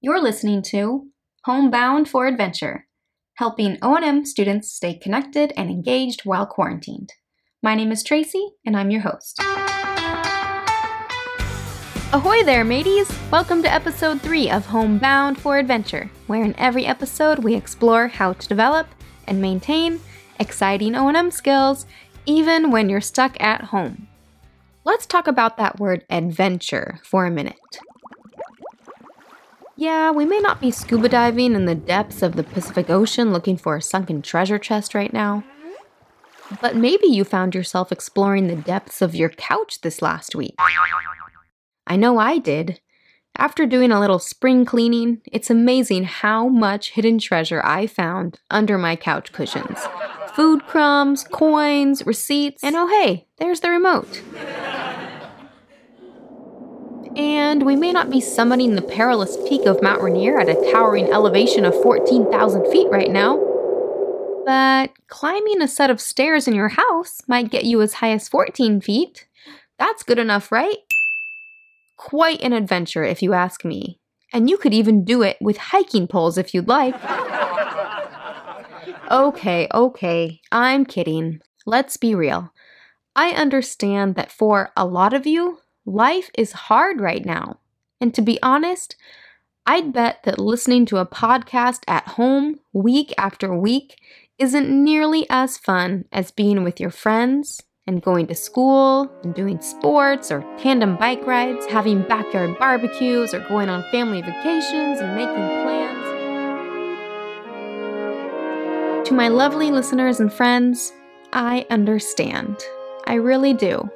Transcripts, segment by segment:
You're listening to Homebound for Adventure, helping O&M students stay connected and engaged while quarantined. My name is Tracy, and I'm your host. Ahoy there, mateys! Welcome to episode 3 of Homebound for Adventure, where in every episode we explore how to develop and maintain exciting O&M skills even when you're stuck at home. Let's talk about that word adventure for a minute. Yeah, we may not be scuba diving in the depths of the Pacific Ocean looking for a sunken treasure chest right now. But maybe you found yourself exploring the depths of your couch this last week. I know I did. After doing a little spring cleaning, it's amazing how much hidden treasure I found under my couch cushions. Food crumbs, coins, receipts, and oh hey, there's the remote. And we may not be summiting the perilous peak of Mount Rainier at a towering elevation of 14,000 feet right now. But climbing a set of stairs in your house might get you as high as 14 feet. That's good enough, right? Quite an adventure, if you ask me. And you could even do it with hiking poles if you'd like. okay, okay, I'm kidding. Let's be real. I understand that for a lot of you, life is hard right now. And to be honest, I'd bet that listening to a podcast at home week after week isn't nearly as fun as being with your friends and going to school and doing sports or tandem bike rides, having backyard barbecues or going on family vacations and making plans. To my lovely listeners and friends, I understand. I really do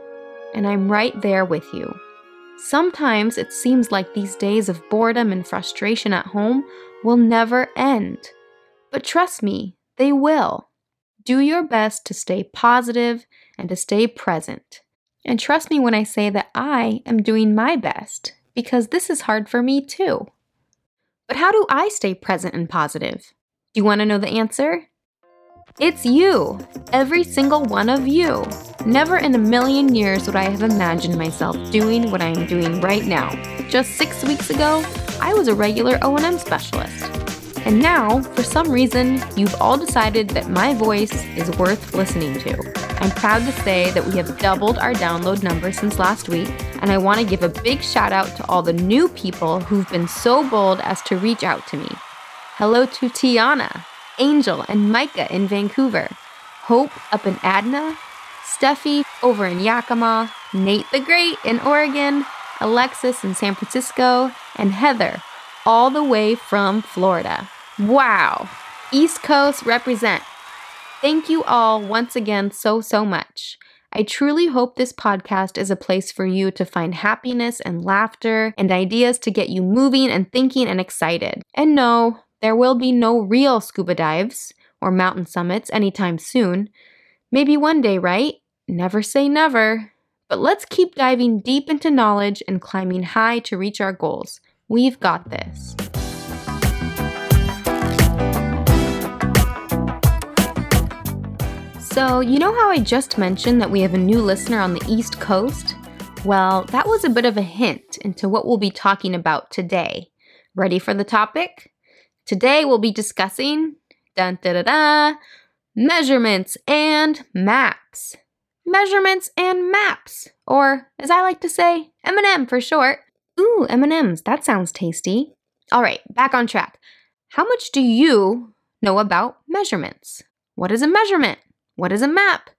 and I'm right there with you. Sometimes it seems like these days of boredom and frustration at home will never end. But trust me, they will. Do your best to stay positive and to stay present. And trust me when I say that I am doing my best, because this is hard for me too. But how do I stay present and positive? Do you want to know the answer? It's you, every single one of you. Never in a million years would I have imagined myself doing what I am doing right now. Just six weeks ago, I was a regular O&M specialist. And now, for some reason, you've all decided that my voice is worth listening to. I'm proud to say that we have doubled our download number since last week, and I want to give a big shout out to all the new people who've been so bold as to reach out to me. Hello to Tiana, Angel and Micah in Vancouver, Hope up in Adna, Steffi over in Yakima, Nate the Great in Oregon, Alexis in San Francisco, and Heather all the way from Florida. Wow! East Coast represent. Thank you all once again so, so much. I truly hope this podcast is a place for you to find happiness and laughter and ideas to get you moving and thinking and excited. And no, there will be no real scuba dives or mountain summits anytime soon. Maybe one day, right? Never say never. But let's keep diving deep into knowledge and climbing high to reach our goals. We've got this. So, you know how I just mentioned that we have a new listener on the East Coast? Well, that was a bit of a hint into what we'll be talking about today. Ready for the topic? Today we'll be discussing dun, da, da, da, measurements and maps. Measurements and maps, or as I like to say, M&M for short. Ooh, M&Ms, that sounds tasty. All right, back on track. How much do you know about measurements? What is a measurement? What is a map?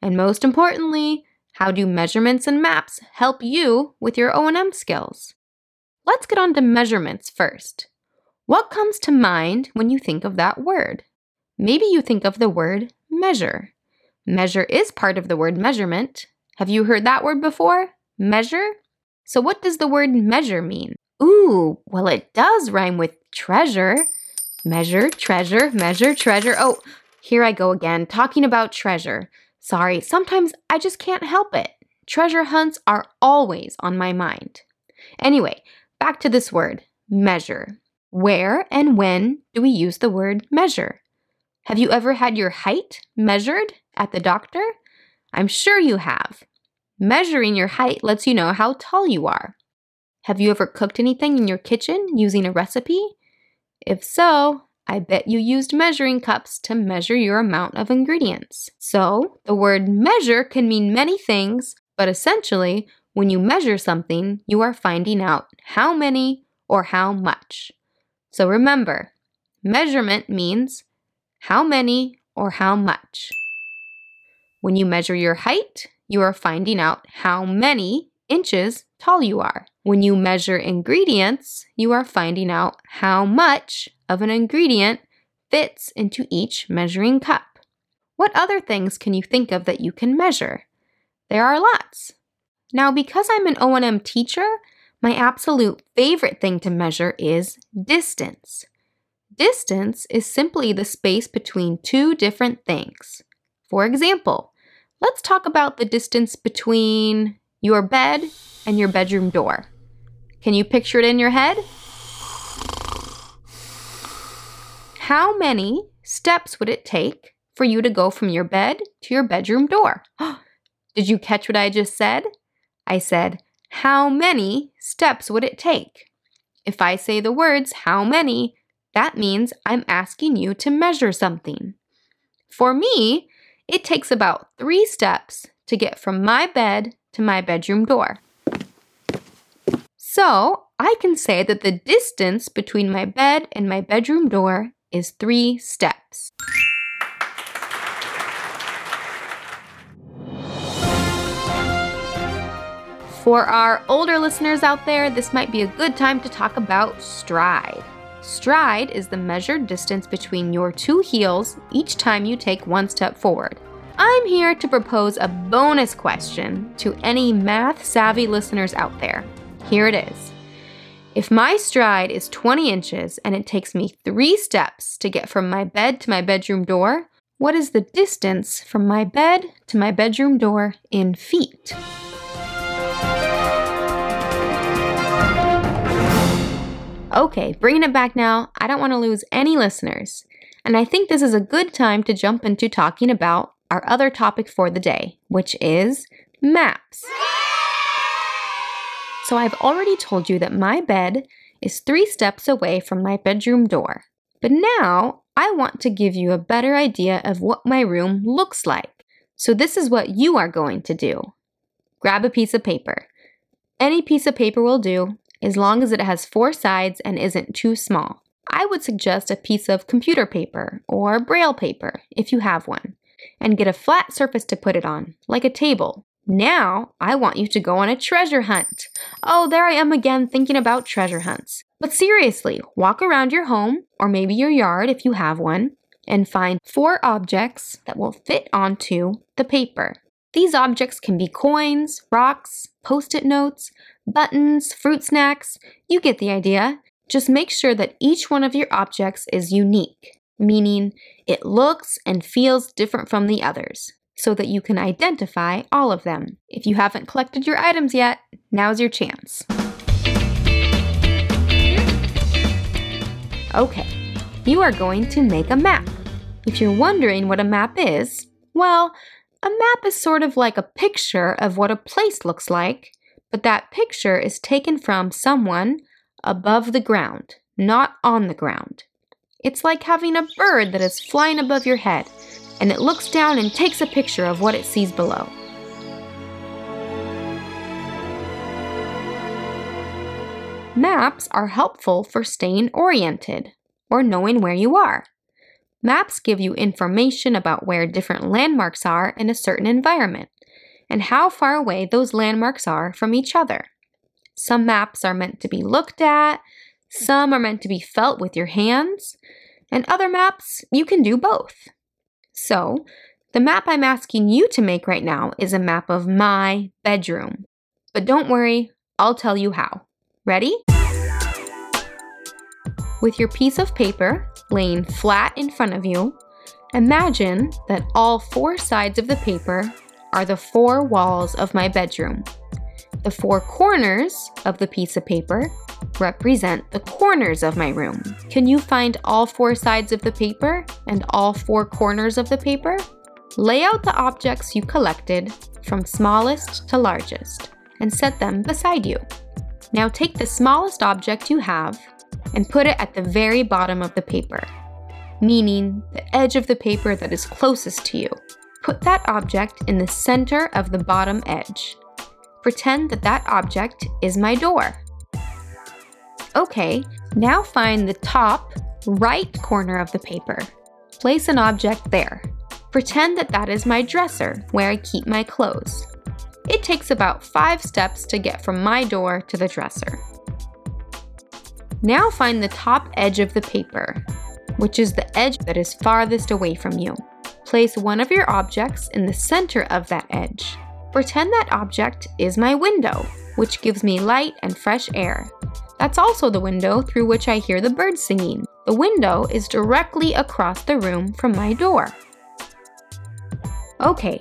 And most importantly, how do measurements and maps help you with your O&M skills? Let's get on to measurements first. What comes to mind when you think of that word? Maybe you think of the word measure. Measure is part of the word measurement. Have you heard that word before? Measure? So, what does the word measure mean? Ooh, well, it does rhyme with treasure. Measure, treasure, measure, treasure. Oh, here I go again, talking about treasure. Sorry, sometimes I just can't help it. Treasure hunts are always on my mind. Anyway, back to this word measure. Where and when do we use the word measure? Have you ever had your height measured at the doctor? I'm sure you have. Measuring your height lets you know how tall you are. Have you ever cooked anything in your kitchen using a recipe? If so, I bet you used measuring cups to measure your amount of ingredients. So, the word measure can mean many things, but essentially, when you measure something, you are finding out how many or how much. So remember, measurement means how many or how much. When you measure your height, you are finding out how many inches tall you are. When you measure ingredients, you are finding out how much of an ingredient fits into each measuring cup. What other things can you think of that you can measure? There are lots. Now, because I'm an O&M teacher, my absolute favorite thing to measure is distance. Distance is simply the space between two different things. For example, let's talk about the distance between your bed and your bedroom door. Can you picture it in your head? How many steps would it take for you to go from your bed to your bedroom door? Did you catch what I just said? I said, How many steps would it take? If I say the words how many, that means I'm asking you to measure something. For me, it takes about three steps to get from my bed to my bedroom door. So I can say that the distance between my bed and my bedroom door is three steps. For our older listeners out there, this might be a good time to talk about stride. Stride is the measured distance between your two heels each time you take one step forward. I'm here to propose a bonus question to any math savvy listeners out there. Here it is. If my stride is 20 inches and it takes me three steps to get from my bed to my bedroom door, what is the distance from my bed to my bedroom door in feet? Okay, bringing it back now, I don't want to lose any listeners. And I think this is a good time to jump into talking about our other topic for the day, which is maps. So I've already told you that my bed is three steps away from my bedroom door. But now I want to give you a better idea of what my room looks like. So this is what you are going to do. Grab a piece of paper. Any piece of paper will do, as long as it has four sides and isn't too small. I would suggest a piece of computer paper or braille paper if you have one, and get a flat surface to put it on, like a table. Now, I want you to go on a treasure hunt. Oh, there I am again thinking about treasure hunts. But seriously, walk around your home, or maybe your yard if you have one, and find four objects that will fit onto the paper. These objects can be coins, rocks, post it notes, buttons, fruit snacks. You get the idea. Just make sure that each one of your objects is unique, meaning it looks and feels different from the others, so that you can identify all of them. If you haven't collected your items yet, now's your chance. Okay, you are going to make a map. If you're wondering what a map is, well, a map is sort of like a picture of what a place looks like, but that picture is taken from someone above the ground, not on the ground. It's like having a bird that is flying above your head, and it looks down and takes a picture of what it sees below. Maps are helpful for staying oriented or knowing where you are. Maps give you information about where different landmarks are in a certain environment and how far away those landmarks are from each other. Some maps are meant to be looked at, some are meant to be felt with your hands, and other maps you can do both. So, the map I'm asking you to make right now is a map of my bedroom. But don't worry, I'll tell you how. Ready? With your piece of paper laying flat in front of you, imagine that all four sides of the paper are the four walls of my bedroom. The four corners of the piece of paper represent the corners of my room. Can you find all four sides of the paper and all four corners of the paper? Lay out the objects you collected from smallest to largest and set them beside you. Now take the smallest object you have and put it at the very bottom of the paper, meaning the edge of the paper that is closest to you. Put that object in the center of the bottom edge. Pretend that that object is my door. Okay, now find the top right corner of the paper. Place an object there. Pretend that that is my dresser where I keep my clothes. It takes about five steps to get from my door to the dresser. Now find the top edge of the paper, which is the edge that is farthest away from you. Place one of your objects in the center of that edge. Pretend that object is my window, which gives me light and fresh air. That's also the window through which I hear the birds singing. The window is directly across the room from my door. Okay,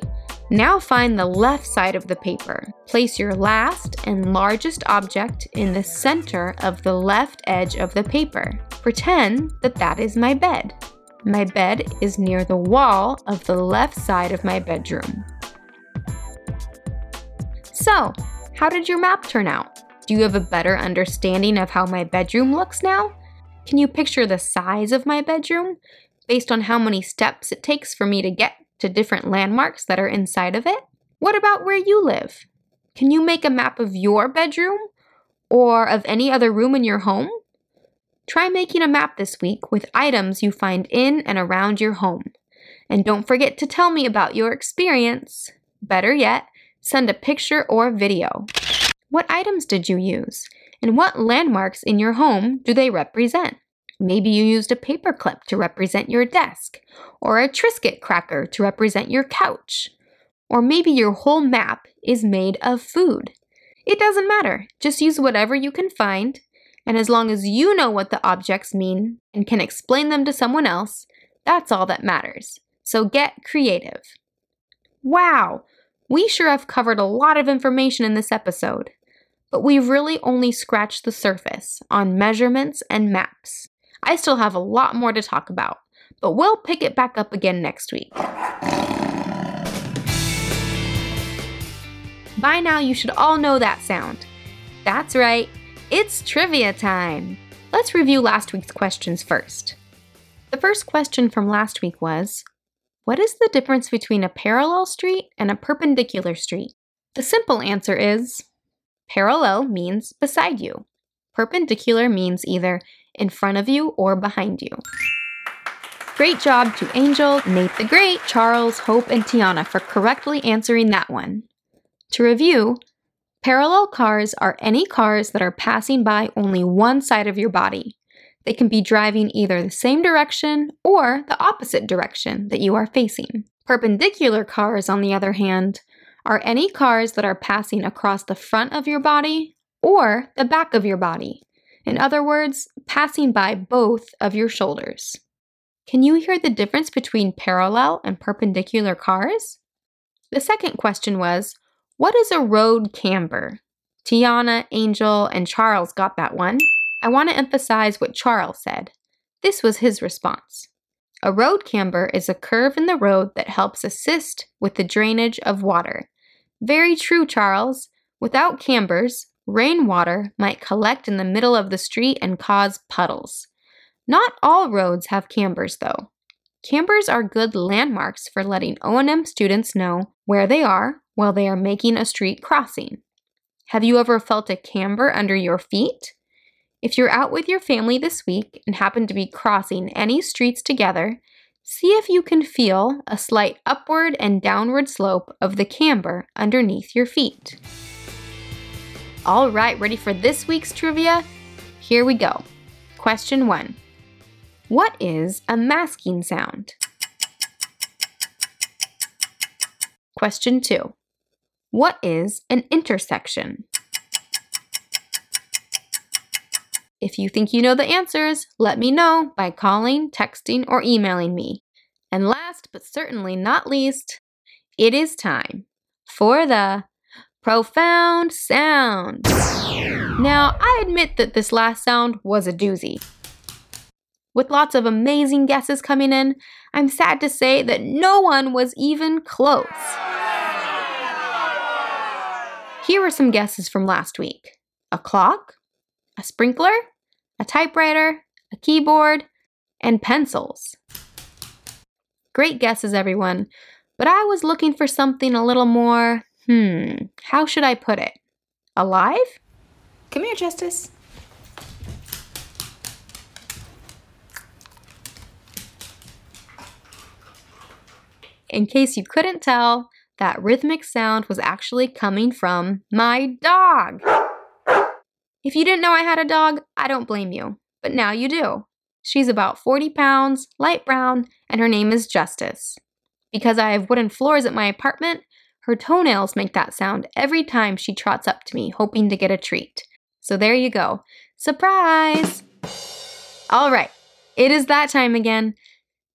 now find the left side of the paper. Place your last and largest object in the center of the left edge of the paper. Pretend that that is my bed. My bed is near the wall of the left side of my bedroom. So, how did your map turn out? Do you have a better understanding of how my bedroom looks now? Can you picture the size of my bedroom based on how many steps it takes for me to get to different landmarks that are inside of it? What about where you live? Can you make a map of your bedroom or of any other room in your home? Try making a map this week with items you find in and around your home. And don't forget to tell me about your experience. Better yet, send a picture or video. What items did you use? And what landmarks in your home do they represent? Maybe you used a paperclip to represent your desk, or a Triscuit cracker to represent your couch. Or maybe your whole map is made of food. It doesn't matter, just use whatever you can find, and as long as you know what the objects mean and can explain them to someone else, that's all that matters. So get creative. Wow, we sure have covered a lot of information in this episode, but we've really only scratched the surface on measurements and maps. I still have a lot more to talk about, but we'll pick it back up again next week. By now, you should all know that sound. That's right, it's trivia time. Let's review last week's questions first. The first question from last week was What is the difference between a parallel street and a perpendicular street? The simple answer is parallel means beside you, perpendicular means either in front of you or behind you. Great job to Angel, Nate the Great, Charles, Hope, and Tiana for correctly answering that one. To review, parallel cars are any cars that are passing by only one side of your body. They can be driving either the same direction or the opposite direction that you are facing. Perpendicular cars, on the other hand, are any cars that are passing across the front of your body or the back of your body. In other words, passing by both of your shoulders. Can you hear the difference between parallel and perpendicular cars? The second question was, what is a road camber? Tiana, Angel, and Charles got that one. I want to emphasize what Charles said. This was his response. A road camber is a curve in the road that helps assist with the drainage of water. Very true, Charles. Without cambers, Rainwater might collect in the middle of the street and cause puddles. Not all roads have cambers though. Cambers are good landmarks for letting O&M students know where they are while they are making a street crossing. Have you ever felt a camber under your feet? If you're out with your family this week and happen to be crossing any streets together, see if you can feel a slight upward and downward slope of the camber underneath your feet. All right, ready for this week's trivia? Here we go. Question one What is a masking sound? Question two What is an intersection? If you think you know the answers, let me know by calling, texting, or emailing me. And last but certainly not least, it is time for the Profound sound. Now, I admit that this last sound was a doozy. With lots of amazing guesses coming in, I'm sad to say that no one was even close. Here are some guesses from last week a clock, a sprinkler, a typewriter, a keyboard, and pencils. Great guesses, everyone, but I was looking for something a little more, hmm, how should I put it? Alive? Come here, Justice. In case you couldn't tell, that rhythmic sound was actually coming from my dog. If you didn't know I had a dog, I don't blame you, but now you do. She's about 40 pounds, light brown, and her name is Justice. Because I have wooden floors at my apartment, her toenails make that sound every time she trots up to me, hoping to get a treat. So there you go. Surprise! All right, it is that time again.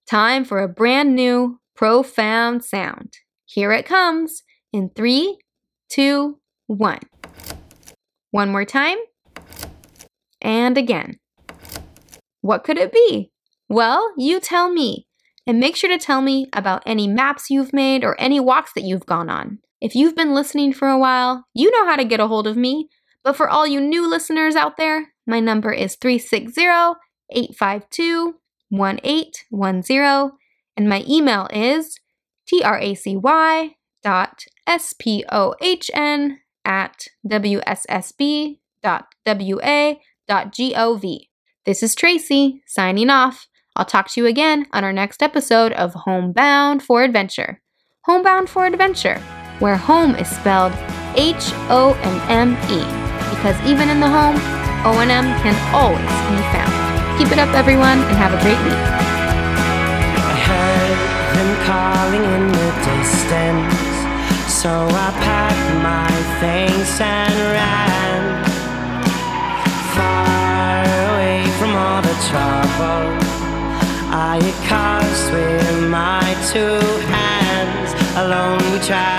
Time for a brand new, profound sound. Here it comes in three, two, one. One more time. And again. What could it be? Well, you tell me. And make sure to tell me about any maps you've made or any walks that you've gone on. If you've been listening for a while, you know how to get a hold of me. But for all you new listeners out there, my number is 360 852 1810, and my email is tracy dot s-p-o-h-n at wssb.wa.gov. This is Tracy, signing off. I'll talk to you again on our next episode of Homebound for Adventure. Homebound for Adventure, where home is spelled H O M E, because even in the home, O and M can always be found. Keep it up, everyone, and have a great week. Calling in the distance, so I packed my things and ran far away from all the trouble I had caused with my two hands. Alone we traveled